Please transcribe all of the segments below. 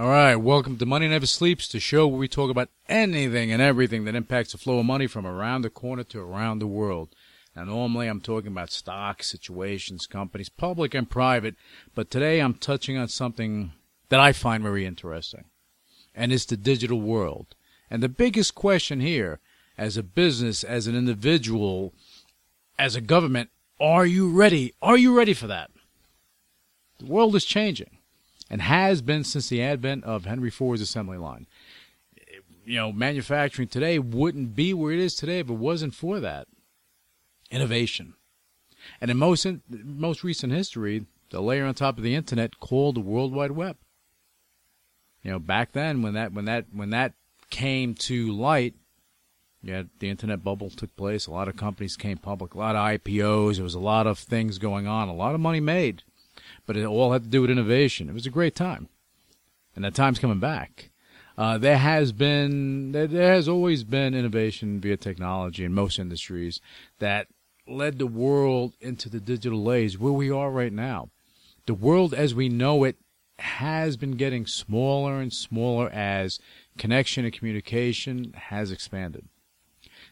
All right, welcome to Money Never Sleeps, the show where we talk about anything and everything that impacts the flow of money from around the corner to around the world. Now, normally I'm talking about stocks, situations, companies, public and private, but today I'm touching on something that I find very interesting, and it's the digital world. And the biggest question here, as a business, as an individual, as a government, are you ready? Are you ready for that? The world is changing and has been since the advent of Henry Ford's assembly line. You know, manufacturing today wouldn't be where it is today if it wasn't for that innovation. And in most in, most recent history, the layer on top of the internet called the World Wide Web. You know, back then when that when that when that came to light, yeah, the internet bubble took place. A lot of companies came public, a lot of IPOs. There was a lot of things going on, a lot of money made but it all had to do with innovation. It was a great time, and that time's coming back. Uh, there has been, there has always been innovation via technology in most industries that led the world into the digital age where we are right now. The world as we know it has been getting smaller and smaller as connection and communication has expanded.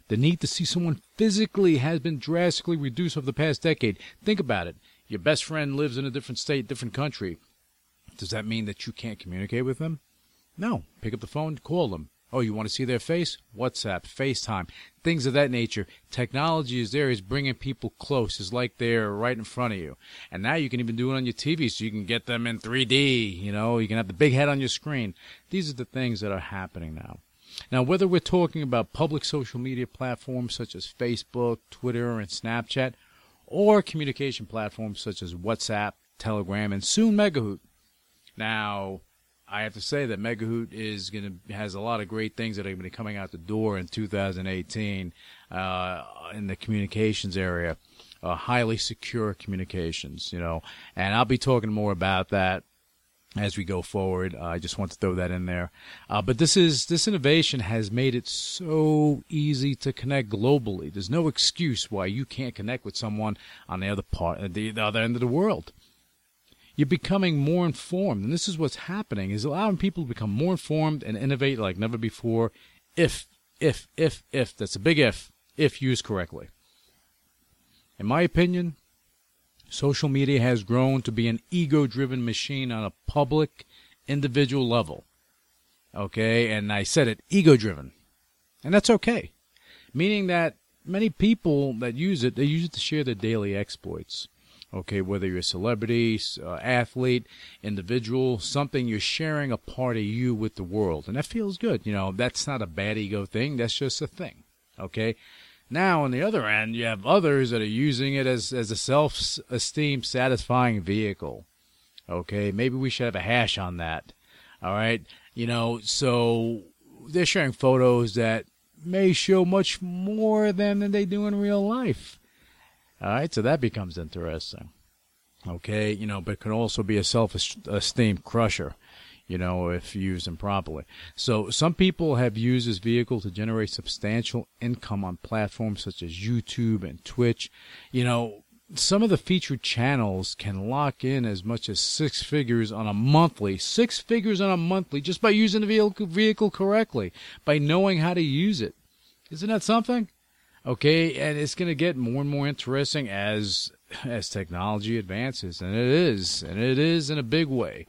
The need to see someone physically has been drastically reduced over the past decade. Think about it your best friend lives in a different state, different country. Does that mean that you can't communicate with them? No. Pick up the phone, call them. Oh, you want to see their face? WhatsApp, FaceTime, things of that nature. Technology is there, is bringing people close. It's like they're right in front of you. And now you can even do it on your TV so you can get them in 3D. You know, you can have the big head on your screen. These are the things that are happening now. Now, whether we're talking about public social media platforms such as Facebook, Twitter, and Snapchat, or communication platforms such as WhatsApp, Telegram, and soon Megahoot. Now, I have to say that Megahoot is to has a lot of great things that are to be coming out the door in 2018 uh, in the communications area, uh, highly secure communications, you know, and I'll be talking more about that as we go forward. Uh, I just want to throw that in there. Uh, but this is this innovation has made it so easy to connect globally. There's no excuse why you can't connect with someone on the other part, the, the other end of the world. You're becoming more informed, and this is what's happening: is allowing people to become more informed and innovate like never before. If, if, if, if that's a big if, if used correctly. In my opinion, Social media has grown to be an ego driven machine on a public, individual level. Okay, and I said it ego driven. And that's okay. Meaning that many people that use it, they use it to share their daily exploits. Okay, whether you're a celebrity, uh, athlete, individual, something you're sharing a part of you with the world. And that feels good. You know, that's not a bad ego thing, that's just a thing. Okay? Now, on the other end, you have others that are using it as, as a self esteem satisfying vehicle. Okay, maybe we should have a hash on that. All right, you know, so they're sharing photos that may show much more than, they do in real life. All right, so that becomes interesting. Okay, you know, but it can also be a self esteem crusher you know, if used improperly. So some people have used this vehicle to generate substantial income on platforms such as YouTube and Twitch. You know, some of the featured channels can lock in as much as six figures on a monthly, six figures on a monthly, just by using the vehicle, vehicle correctly, by knowing how to use it. Isn't that something? Okay, and it's going to get more and more interesting as as technology advances, and it is, and it is in a big way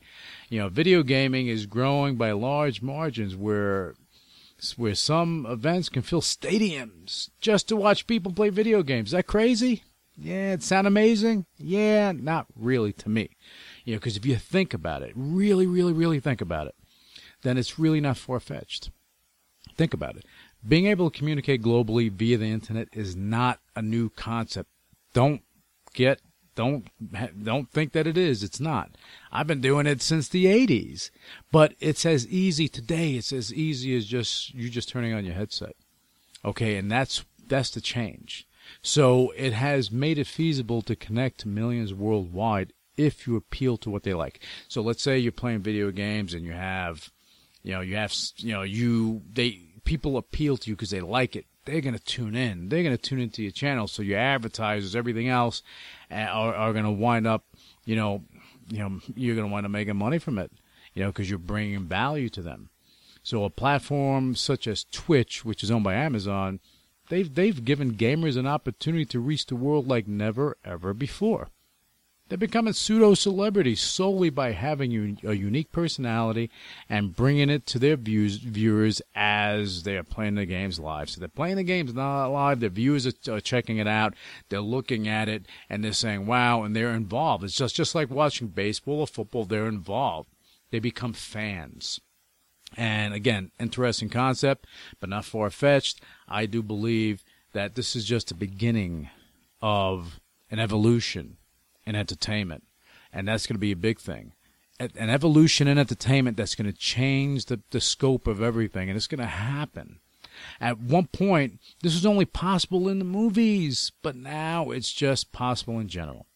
you know, video gaming is growing by large margins where where some events can fill stadiums just to watch people play video games. Is that crazy? Yeah, it sound amazing? Yeah, not really to me. You know, because if you think about it, really, really, really think about it, then it's really not far fetched. Think about it. Being able to communicate globally via the internet is not a new concept. Don't get Don't don't think that it is. It's not. I've been doing it since the 80s. But it's as easy today. It's as easy as just you just turning on your headset. Okay, and that's that's the change. So it has made it feasible to connect to millions worldwide if you appeal to what they like. So let's say you're playing video games and you have, you know, you have, you know, you they people appeal to you because they like it. They're going to tune in. They're going to tune into your channel. So your advertisers, everything else, uh, are, are going to wind up, you know, you know, you're going to wind up making money from it, you know, because you're bringing value to them. So a platform such as Twitch, which is owned by Amazon, they've they've given gamers an opportunity to reach the world like never ever before. They're becoming pseudo celebrities solely by having a unique personality and bringing it to their views, viewers as they are playing the games live. So they're playing the games not live. Their viewers are, are checking it out. They're looking at it and they're saying, "Wow!" and they're involved. It's just just like watching baseball or football. They're involved. They become fans. And again, interesting concept, but not far fetched. I do believe that this is just the beginning of an evolution in entertainment. And that's going to be a big thing. An evolution in entertainment that's going to change the, the scope of everything, and it's going to happen. At one point, this was only possible in the movies, but now it's just possible in general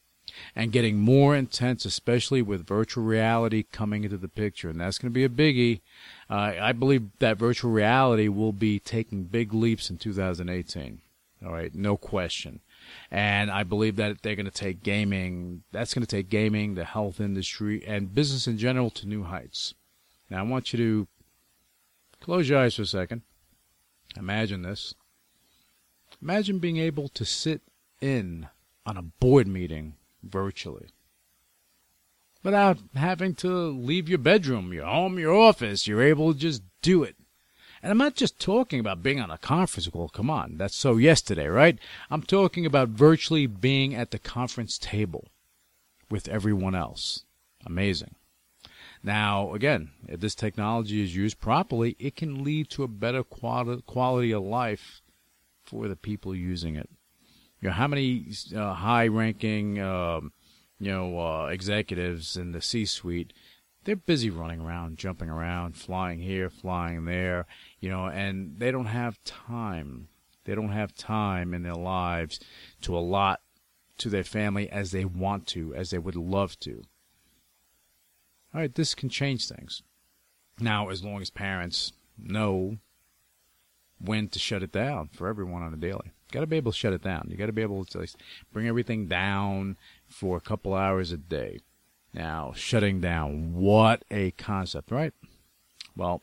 and getting more intense, especially with virtual reality coming into the picture. And that's going to be a biggie. Uh, I believe that virtual reality will be taking big leaps in 2018. All right, no question. And I believe that they're going to take gaming, that's going to take gaming, the health industry, and business in general to new heights. Now, I want you to close your eyes for a second. Imagine this. Imagine being able to sit in on a board meeting virtually without having to leave your bedroom, your home, your office. You're able to just do it. And I'm not just talking about being on a conference call. Come on, that's so yesterday, right? I'm talking about virtually being at the conference table with everyone else. Amazing. Now, again, if this technology is used properly, it can lead to a better quality of life for the people using it. You know, how many uh, high-ranking, um, you know, uh, executives in the C-suite, they're busy running around, jumping around, flying here, flying there, you know, and they don't have time. They don't have time in their lives to allot to their family as they want to, as they would love to. All right, this can change things. Now, as long as parents know when to shut it down for everyone on a daily got to be able to shut it down. You got to be able to like, bring everything down for a couple hours a day. Now, shutting down, what a concept, right? Well,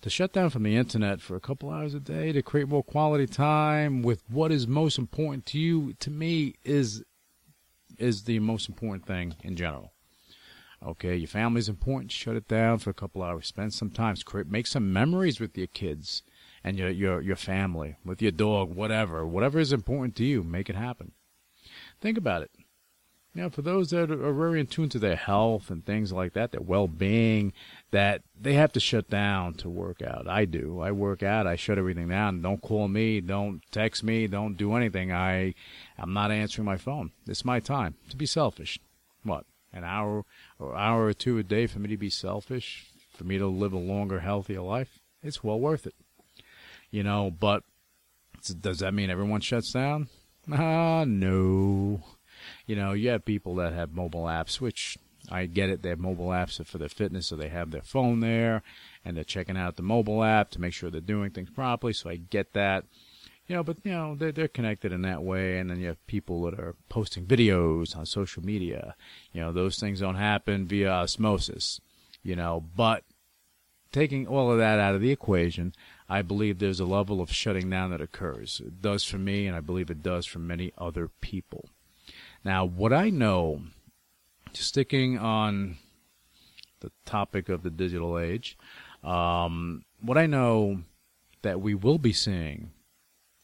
to shut down from the internet for a couple hours a day to create more quality time with what is most important to you, to me, is is the most important thing in general. Okay, your family's important. Shut it down for a couple hours. Spend some time. Create, make some memories with your kids and your your your family, with your dog, whatever, whatever is important to you, make it happen. Think about it. Know, for those that are very in tune to their health and things like that, their well-being, that they have to shut down to work out. I do. I work out. I shut everything down. Don't call me. Don't text me. Don't do anything. I, I'm not answering my phone. It's my time to be selfish. What? An hour or hour or two a day for me to be selfish, for me to live a longer, healthier life. It's well worth it you know, but does that mean everyone shuts down? Ah, no. You know, you have people that have mobile apps, which I get it. They have mobile apps for their fitness, so they have their phone there, and they're checking out the mobile app to make sure they're doing things properly. So I get that. You know, but you know they're they're connected in that way, and then you have people that are posting videos on social media. You know, those things don't happen via osmosis. You know, but taking all of that out of the equation, I believe there's a level of shutting down that occurs. It does for me, and I believe it does for many other people. Now, what I know, sticking on the topic of the digital age, um, what I know that we will be seeing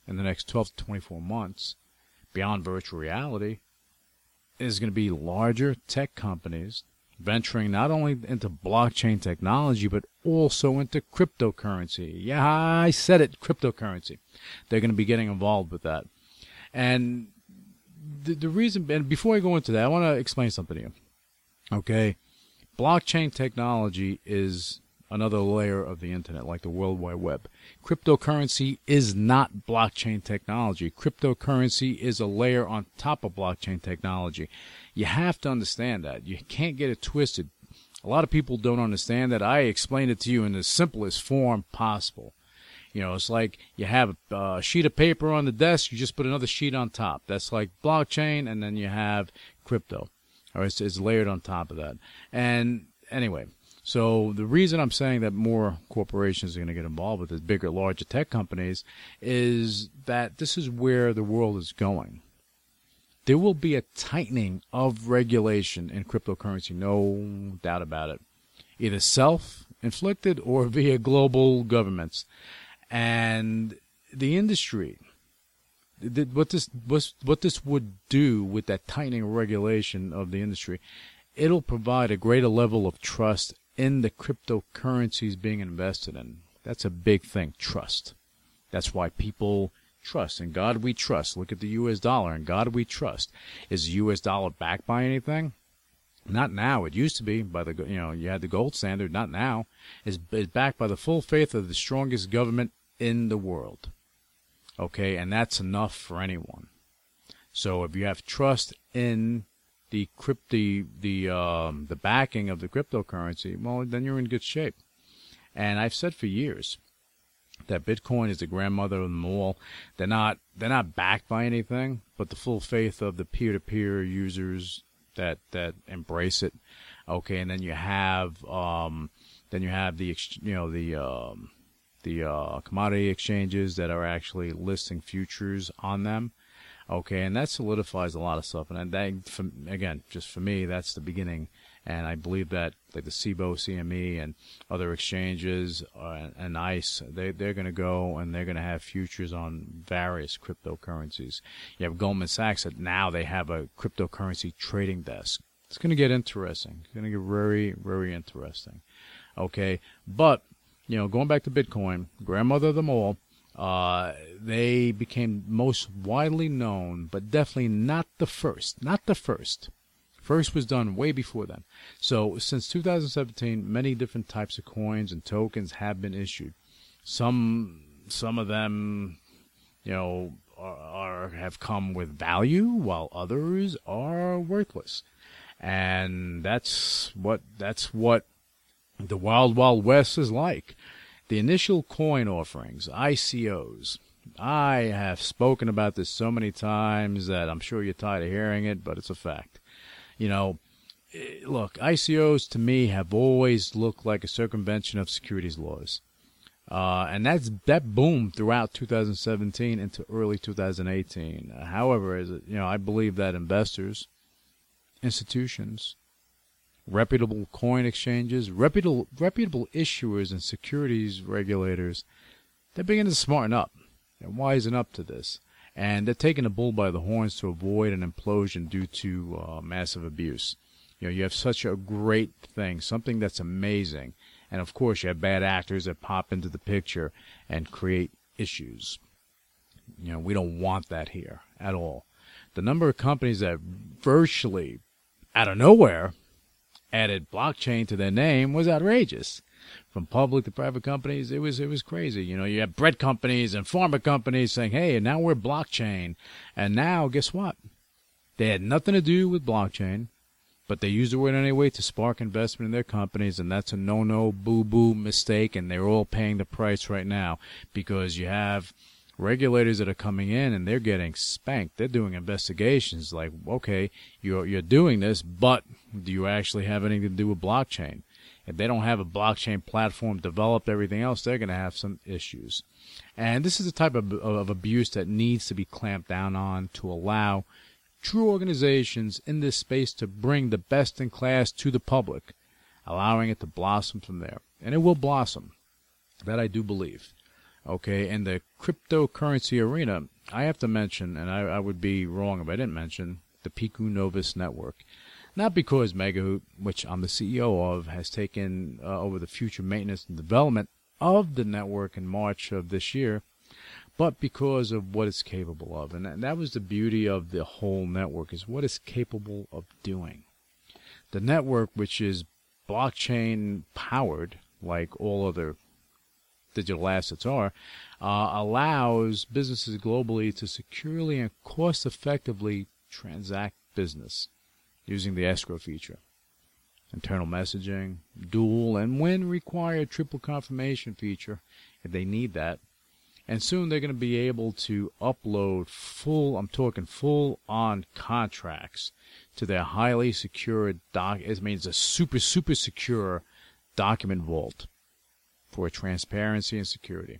in the next 12 to 24 months beyond virtual reality is going to be larger tech companies venturing not only into blockchain technology, but also into cryptocurrency. Yeah, I said it, cryptocurrency. They're going to be getting involved with that. And the, the reason, and before I go into that, I want to explain something to you. Okay, blockchain technology is another layer of the internet, like the World Wide Web. Cryptocurrency is not blockchain technology. Cryptocurrency is a layer on top of blockchain technology. You have to understand that. You can't get it twisted. A lot of people don't understand that. I explained it to you in the simplest form possible. You know, it's like you have a sheet of paper on the desk, you just put another sheet on top. That's like blockchain, and then you have crypto, or it's, it's layered on top of that. And anyway, so the reason I'm saying that more corporations are going to get involved with this, bigger, larger tech companies, is that this is where the world is going. There will be a tightening of regulation in cryptocurrency, no doubt about it. Either self-inflicted or via global governments and the industry. What this what this would do with that tightening regulation of the industry, it'll provide a greater level of trust in the cryptocurrencies being invested in. That's a big thing, trust. That's why people trust. In God we trust. Look at the U.S. dollar. In God we trust. Is the U.S. dollar backed by anything? Not now. It used to be by the you know you had the gold standard. Not now. Is is backed by the full faith of the strongest government in the world. Okay, and that's enough for anyone. So if you have trust in the crypt the the um, the backing of the cryptocurrency, well, then you're in good shape. And I've said for years that Bitcoin is the grandmother of them all. They're not they're not backed by anything, but the full faith of the peer-to-peer users that that embrace it. Okay, and then you have um, then you have the you know the um, the uh, commodity exchanges that are actually listing futures on them. Okay, and that solidifies a lot of stuff. And that, for, again, just for me, that's the beginning. And I believe that like the CBOE, CME, and other exchanges uh, and ICE, they they're going to go and they're going to have futures on various cryptocurrencies. You have Goldman Sachs that now they have a cryptocurrency trading desk. It's going to get interesting. It's going to get very very interesting. Okay, but you know, going back to Bitcoin, grandmother of them all, uh, they became most widely known, but definitely not the first. Not the first. First was done way before then. So since 2017, many different types of coins and tokens have been issued. Some some of them, you know, are, are have come with value, while others are worthless. And that's what that's what the Wild Wild West is like. The initial coin offerings, ICOs. I have spoken about this so many times that I'm sure you're tired of hearing it, but it's a fact. You know, eh, look, ICOs to me have always looked like a circumvention of securities laws. Uh, and that's that boomed throughout 2017 into early 2018. Uh, however, as you know, I believe that investors, institutions, reputable coin exchanges, reputable reputable issuers and securities regulators, they're beginning to smarten up and wisen up to this. And they're taking the bull by the horns to avoid an implosion due to uh, massive abuse. You know, you have such a great thing, something that's amazing. And of course, you have bad actors that pop into the picture and create issues. You know, we don't want that here at all. The number of companies that virtually out of nowhere added blockchain to their name was outrageous. From public to private companies, it was it was crazy. You know, you have bread companies and pharma companies saying, "Hey, now we're blockchain," and now guess what? They had nothing to do with blockchain, but they used the word anyway to spark investment in their companies, and that's a no-no, boo-boo mistake, and they're all paying the price right now because you have regulators that are coming in and they're getting spanked. They're doing investigations like, okay, you're you're doing this, but do you actually have anything to do with blockchain? If they don't have a blockchain platform developed, everything else, they're going to have some issues. And this is the type of, of abuse that needs to be clamped down on to allow true organizations in this space to bring the best in class to the public, allowing it to blossom from there. And it will blossom. That I do believe. Okay, in the cryptocurrency arena, I have to mention, and I, I would be wrong if I didn't mention, the Pico Novus network. Not because Megahoot, which I'm the CEO of, has taken uh, over the future maintenance and development of the network in March of this year, but because of what it's capable of. And that, that was the beauty of the whole network is what it's capable of doing. The network, which is blockchain powered, like all other digital assets are, uh, allows businesses globally to securely and cost effectively transact business using the escrow feature. Internal messaging, dual, and when required, triple confirmation feature if they need that. And soon they're going to be able to upload full, I'm talking full on contracts to their highly secure doc. It means a super, super secure document vault for transparency and security.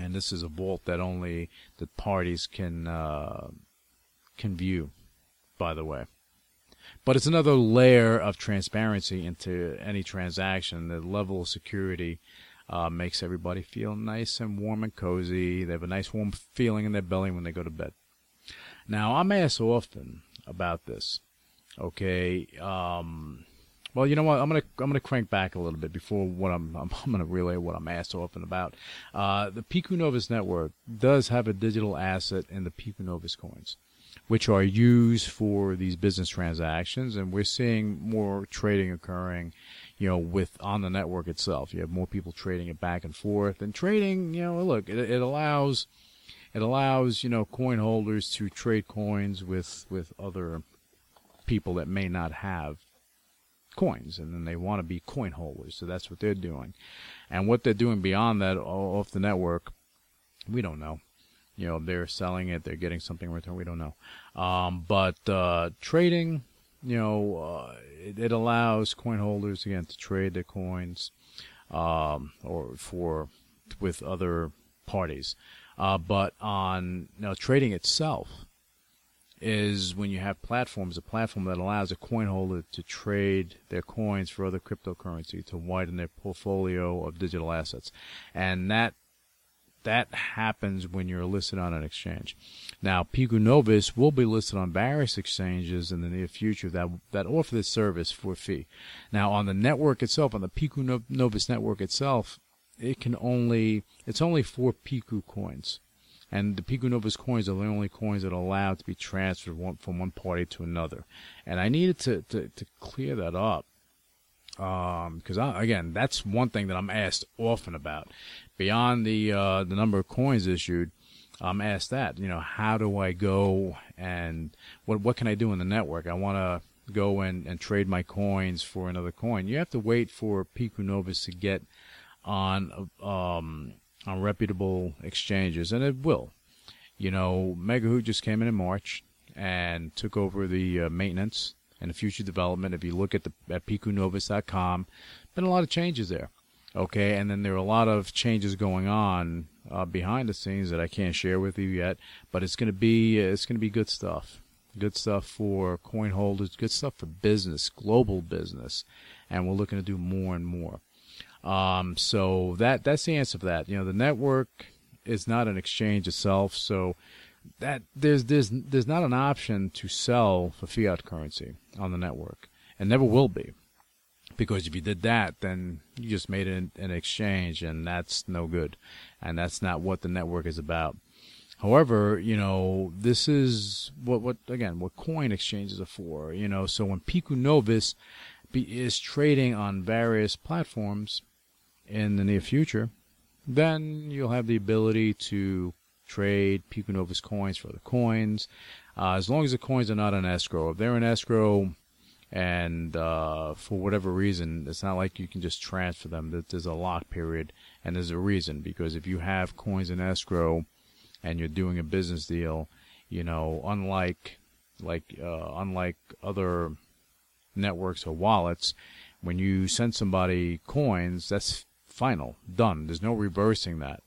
And this is a vault that only the parties can uh, can view. By the way, but it's another layer of transparency into any transaction. The level of security uh, makes everybody feel nice and warm and cozy. They have a nice warm feeling in their belly when they go to bed. Now, I'm asked often about this. Okay, um, well, you know what? I'm gonna I'm gonna crank back a little bit before what I'm I'm, I'm gonna relay what I'm asked often about. Uh, the Pico Novus network does have a digital asset in the Pico Novus coins, which are used for these business transactions, and we're seeing more trading occurring. You know, with on the network itself, you have more people trading it back and forth, and trading. You know, look, it, it allows it allows you know coin holders to trade coins with with other people that may not have coins and then they want to be coin holders. So that's what they're doing. And what they're doing beyond that off the network, we don't know. You know, they're selling it, they're getting something in return, we don't know. Um, but uh, trading, you know, uh, it, it, allows coin holders again to trade their coins um, or for with other parties. Uh, but on you know, trading itself, is when you have platforms, a platform that allows a coin holder to trade their coins for other cryptocurrency to widen their portfolio of digital assets. And that that happens when you're listed on an exchange. Now, Pico Novus will be listed on various exchanges in the near future that that offer this service for a fee. Now, on the network itself, on the Pico Novus network itself, it can only it's only for Pico coins and the Pico Novus coins are the only coins that are allowed to be transferred one, from one party to another. And I needed to, to, to clear that up. Because um, again, that's one thing that I'm asked often about. Beyond the uh, the number of coins issued, I'm asked that. You know, how do I go and what what can I do in the network? I want to go and, and trade my coins for another coin. You have to wait for Pico Novus to get on um, on reputable exchanges, and it will. You know, Megahoot just came in in March and took over the uh, maintenance and the future development. If you look at the at piconovus.com, been a lot of changes there. Okay, and then there are a lot of changes going on uh, behind the scenes that I can't share with you yet, but it's to be it's going to be good stuff. Good stuff for coin holders, good stuff for business, global business, and we're looking to do more and more. Um, so that that's the answer for that. You know, the network is not an exchange itself, so that there's there's there's not an option to sell for fiat currency on the network, and never will be, because if you did that, then you just made an, an exchange, and that's no good, and that's not what the network is about. However, you know, this is what, what again, what coin exchanges are for. You know, so when Pico Novus be, is trading on various platforms, in the near future, then you'll have the ability to trade Pico coins for the coins, uh, as long as the coins are not in escrow. If they're in escrow, and uh, for whatever reason, it's not like you can just transfer them. There's a lock period, and there's a reason because if you have coins in escrow, and you're doing a business deal, you know, unlike like uh, unlike other networks or wallets, when you send somebody coins, that's final, done. There's no reversing that.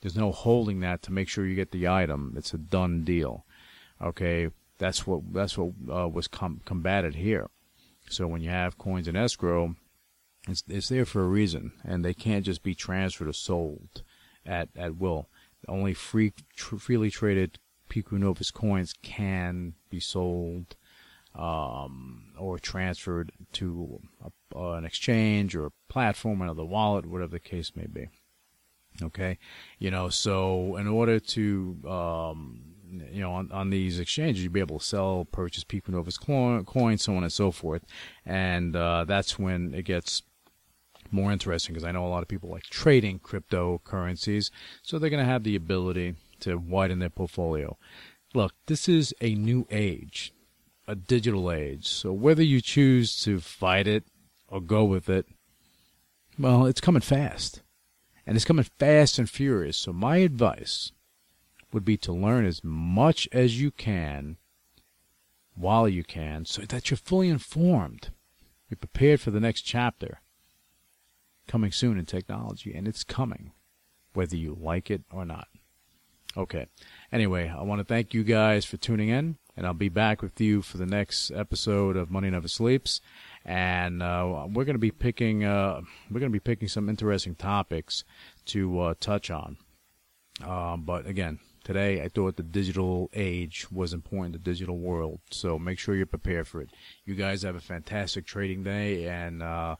There's no holding that to make sure you get the item. It's a done deal. Okay, that's what that's what uh, was com- combated here. So when you have coins in escrow, it's it's there for a reason, and they can't just be transferred or sold at at will. Only free tr- freely traded Pico Novus coins can be sold um, or transferred to a, uh, an exchange or a platform, another wallet, whatever the case may be. Okay, you know, so in order to, um, you know, on, on these exchanges, you'd be able to sell, purchase Pico Novus coins, so on and so forth, and uh, that's when it gets more interesting because I know a lot of people like trading cryptocurrencies, so they're going to have the ability to widen their portfolio. Look, this is a new age, a digital age, so whether you choose to fight it or go with it, well, it's coming fast and it's coming fast and furious. So my advice would be to learn as much as you can while you can so that you're fully informed. You're prepared for the next chapter coming soon in technology, and it's coming, whether you like it or not. Okay. Anyway, I want to thank you guys for tuning in, and I'll be back with you for the next episode of Money Never Sleeps and uh, we're going to be picking uh, we're going to be picking some interesting topics to uh, touch on. Um, but again, today I thought the digital age was important, the digital world. So make sure you're prepared for it. You guys have a fantastic trading day, and uh,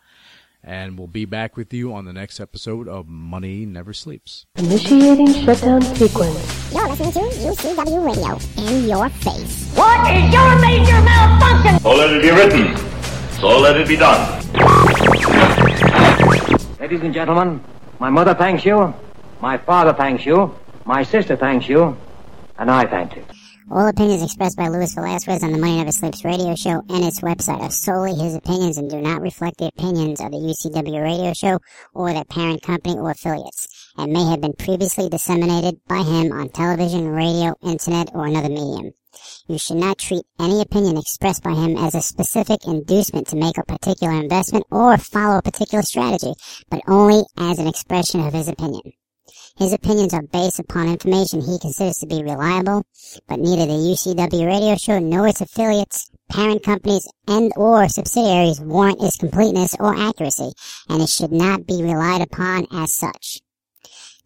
and we'll be back with you on the next episode of Money Never Sleeps. Initiating shutdown sequence. You're listening to UCW Radio in your face. What is your major malfunction? So let it be written. So let it be done. Ladies and gentlemen, my mother thanks you, my father thanks you, my sister thanks you, and I thank you. All opinions expressed by Louis Velazquez on the Money Never Sleeps radio show and its website are solely his opinions and do not reflect the opinions of the UCW radio show or their parent company or affiliates, and may have been previously disseminated by him on television, radio, internet, or another medium. You should not treat any opinion expressed by him as a specific inducement to make a particular investment or follow a particular strategy, but only as an expression of his opinion. His opinions are based upon information he considers to be reliable, but neither the UCW radio show nor its affiliates, parent companies, and or subsidiaries warrant its completeness or accuracy, and it should not be relied upon as such.